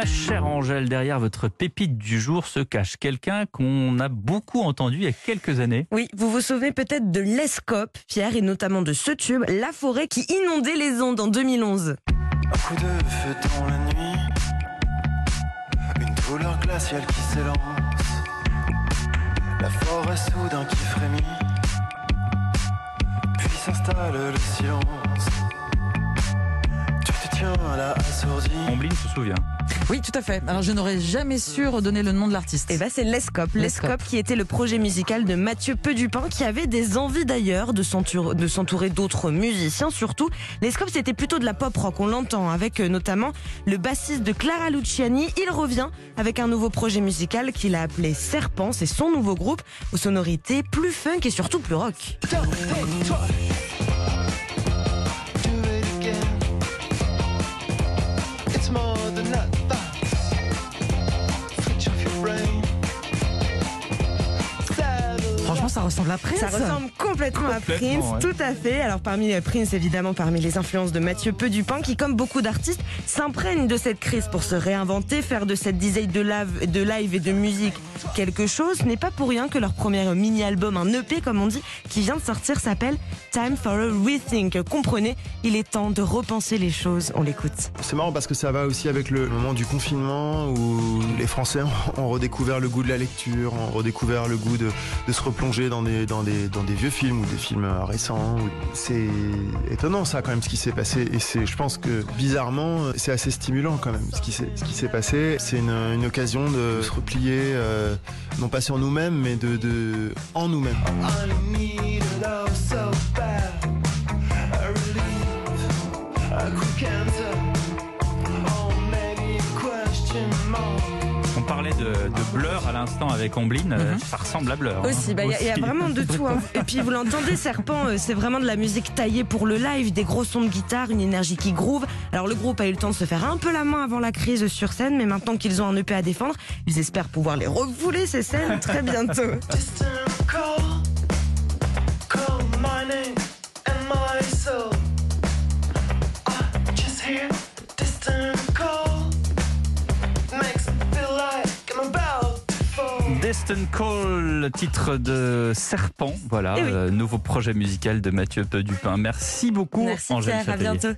Ma chère Angèle, derrière votre pépite du jour se cache quelqu'un qu'on a beaucoup entendu il y a quelques années. Oui, vous vous souvenez peut-être de l'Escope, Pierre, et notamment de ce tube, La forêt qui inondait les ondes en 2011. Un coup de feu dans la nuit, une douleur glaciale qui s'élance, la forêt soudain qui frémit, puis s'installe le silence. Ombline se souvient. Oui, tout à fait. Alors, je n'aurais jamais su redonner le nom de l'artiste. Et ben c'est l'Escope. L'Escope qui était le projet musical de Mathieu Pedupin qui avait des envies d'ailleurs de s'entour- de s'entourer d'autres musiciens surtout. L'Escope c'était plutôt de la pop rock, on l'entend avec euh, notamment le bassiste de Clara Luciani. Il revient avec un nouveau projet musical qu'il a appelé Serpent, c'est son nouveau groupe aux sonorités plus funk et surtout plus rock. Ça ressemble à Prince. Ça ressemble complètement, à Prince, ouais. tout à fait. Alors parmi euh, Prince, évidemment, parmi les influences de Mathieu Pedupin, qui, comme beaucoup d'artistes, s'imprègne de cette crise pour se réinventer, faire de cette dizaine de live, de live et de musique quelque chose. Ce n'est pas pour rien que leur premier mini-album, un EP comme on dit, qui vient de sortir, s'appelle Time for a Rethink. Comprenez, il est temps de repenser les choses. On l'écoute. C'est marrant parce que ça va aussi avec le moment du confinement où les Français ont redécouvert le goût de la lecture, ont redécouvert le goût de, de se replonger dans des, dans, des, dans des vieux films ou des films récents. C'est étonnant ça quand même ce qui s'est passé et c'est, je pense que bizarrement c'est assez stimulant quand même ce qui s'est, ce qui s'est passé. C'est une, une occasion de se replier euh, non pas sur nous-mêmes mais de, de en nous-mêmes. On parlait de, de Blur à l'instant avec Ombline. euh, Ça ressemble à Blur. hein. Aussi, bah, il y a- il y, a vraiment de tout. hein. Et puis vous l'entendez, Serpent, euh, c'est vraiment de la musique taillée pour le live, des gros sons de guitare, une énergie qui groove. Alors le groupe a eu le temps de se faire un peu la main avant la crise sur scène, mais maintenant qu'ils ont un EP à défendre, ils espèrent pouvoir les refouler ces scènes très bientôt. Distant call, call my name and my soul. I just hear Destin Call, titre de Serpent. Voilà, Eh oui. euh, nouveau projet musical de Mathieu Pedupin. Merci beaucoup, Merci Angèle Pierre, à bientôt.